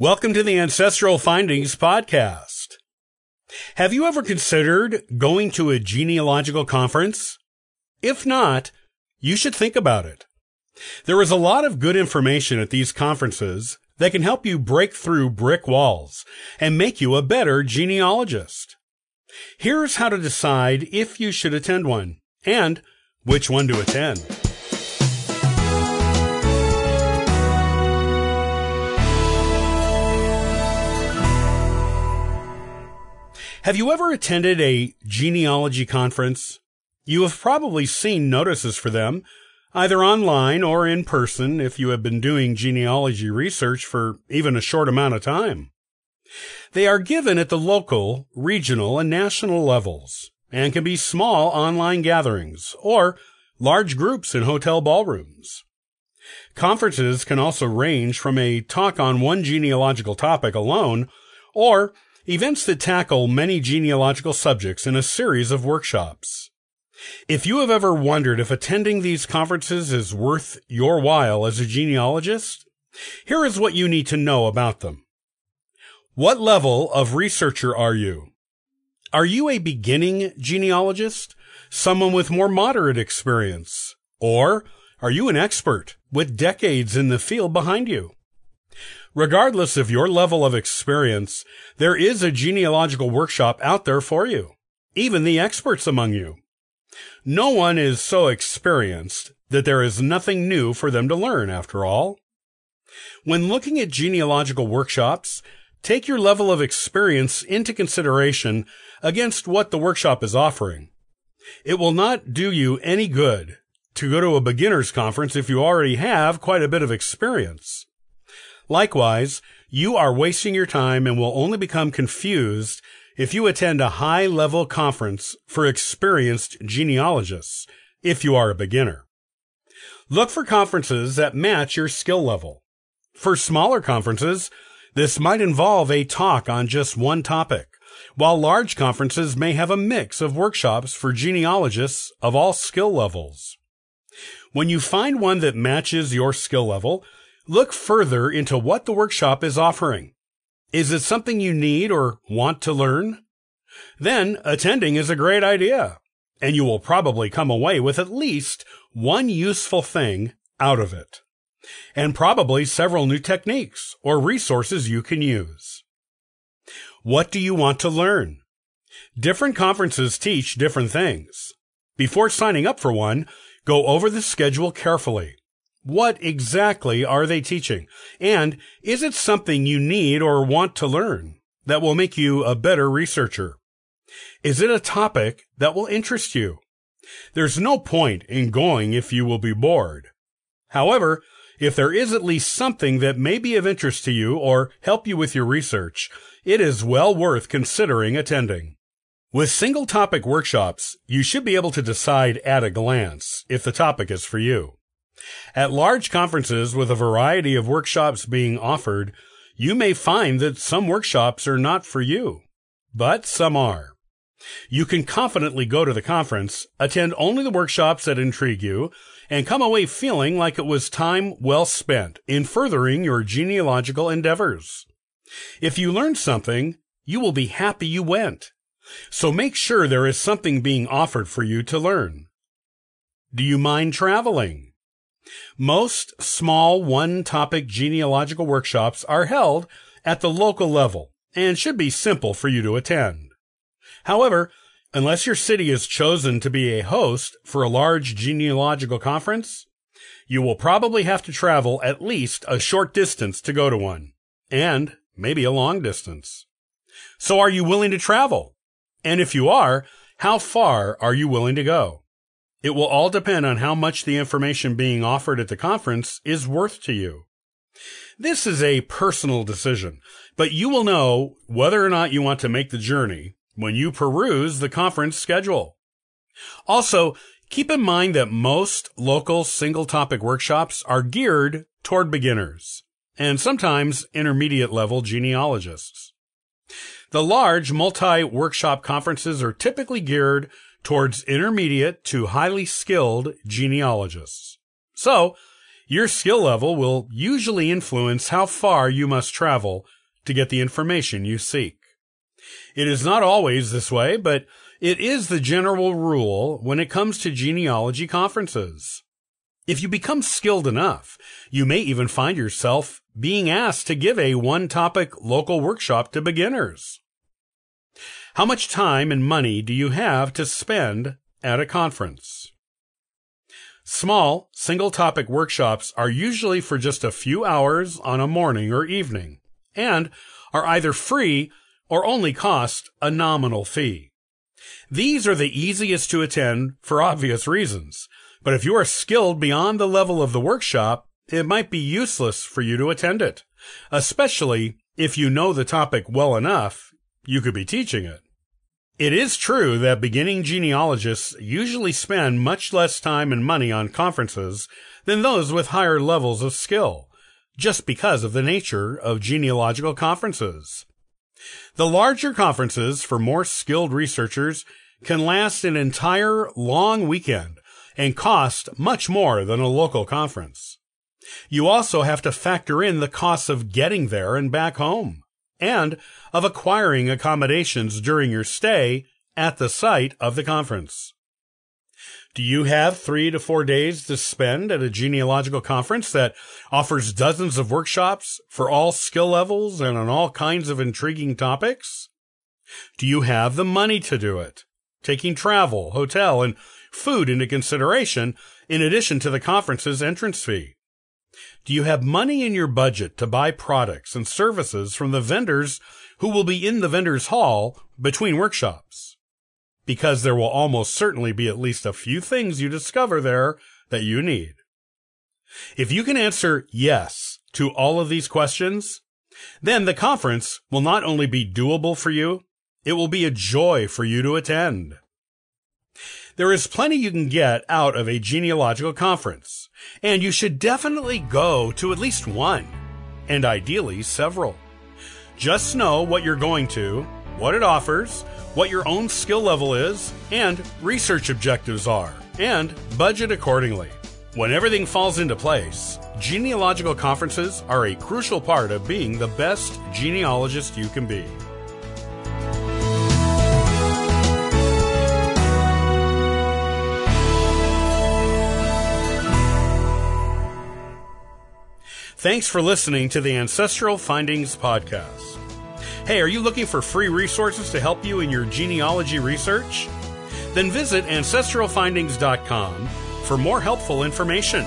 Welcome to the Ancestral Findings Podcast. Have you ever considered going to a genealogical conference? If not, you should think about it. There is a lot of good information at these conferences that can help you break through brick walls and make you a better genealogist. Here's how to decide if you should attend one and which one to attend. Have you ever attended a genealogy conference? You have probably seen notices for them, either online or in person if you have been doing genealogy research for even a short amount of time. They are given at the local, regional, and national levels and can be small online gatherings or large groups in hotel ballrooms. Conferences can also range from a talk on one genealogical topic alone or events that tackle many genealogical subjects in a series of workshops. If you have ever wondered if attending these conferences is worth your while as a genealogist, here is what you need to know about them. What level of researcher are you? Are you a beginning genealogist? Someone with more moderate experience? Or are you an expert with decades in the field behind you? Regardless of your level of experience, there is a genealogical workshop out there for you, even the experts among you. No one is so experienced that there is nothing new for them to learn after all. When looking at genealogical workshops, take your level of experience into consideration against what the workshop is offering. It will not do you any good to go to a beginner's conference if you already have quite a bit of experience. Likewise, you are wasting your time and will only become confused if you attend a high level conference for experienced genealogists, if you are a beginner. Look for conferences that match your skill level. For smaller conferences, this might involve a talk on just one topic, while large conferences may have a mix of workshops for genealogists of all skill levels. When you find one that matches your skill level, look further into what the workshop is offering. Is it something you need or want to learn? Then attending is a great idea, and you will probably come away with at least one useful thing out of it, and probably several new techniques or resources you can use. What do you want to learn? Different conferences teach different things. Before signing up for one, go over the schedule carefully what exactly are they teaching? And is it something you need or want to learn that will make you a better researcher? Is it a topic that will interest you? There's no point in going if you will be bored. However, if there is at least something that may be of interest to you or help you with your research, it is well worth considering attending. With single topic workshops, you should be able to decide at a glance if the topic is for you. At large conferences with a variety of workshops being offered, you may find that some workshops are not for you, but some are. You can confidently go to the conference, attend only the workshops that intrigue you, and come away feeling like it was time well spent in furthering your genealogical endeavors. If you learned something, you will be happy you went. So make sure there is something being offered for you to learn. Do you mind traveling? Most small one topic genealogical workshops are held at the local level and should be simple for you to attend. However, unless your city is chosen to be a host for a large genealogical conference, you will probably have to travel at least a short distance to go to one, and maybe a long distance. So are you willing to travel? And if you are, how far are you willing to go? It will all depend on how much the information being offered at the conference is worth to you. This is a personal decision, but you will know whether or not you want to make the journey when you peruse the conference schedule. Also, keep in mind that most local single topic workshops are geared toward beginners and sometimes intermediate level genealogists. The large multi workshop conferences are typically geared towards intermediate to highly skilled genealogists. So, Your skill level will usually influence how far you must travel to get the information you seek. It is not always this way, but it is the general rule when it comes to genealogy conferences. If you become skilled enough, you may even find yourself being asked to give a one topic local workshop to beginners. How much time and money do you have to spend at a conference? Small, single topic workshops are usually for just a few hours on a morning or evening and are either free or only cost a nominal fee. These are the easiest to attend for obvious reasons, but if you are skilled beyond the level of the workshop, it might be useless for you to attend it, especially if you know the topic well enough, you could be teaching it. It is true that beginning genealogists usually spend much less time and money on conferences than those with higher levels of skill, just because of the nature of genealogical conferences. The larger conferences for more skilled researchers can last an entire long weekend and cost much more than a local conference. You also have to factor in the costs of getting there and back home and of acquiring accommodations during your stay at the site of the conference. Do you have three to four days to spend at a genealogical conference that offers dozens of workshops for all skill levels and on all kinds of intriguing topics? Do you have the money to do it? Taking travel, hotel, and food into consideration in addition to the conference's entrance fee. Do you have money in your budget to buy products and services from the vendors who will be in the vendor's hall between workshops? Because there will almost certainly be at least a few things you discover there that you need. If you can answer yes to all of these questions, then the conference will not only be doable for you, it will be a joy for you to attend. There is plenty you can get out of a genealogical conference, and you should definitely go to at least one, and ideally several. Just know what you're going to, what it offers, what your own skill level is, and research objectives are, and budget accordingly. When everything falls into place, genealogical conferences are a crucial part of being the best genealogist you can be. Thanks for listening to the Ancestral Findings Podcast. Hey, are you looking for free resources to help you in your genealogy research? Then visit ancestralfindings.com for more helpful information.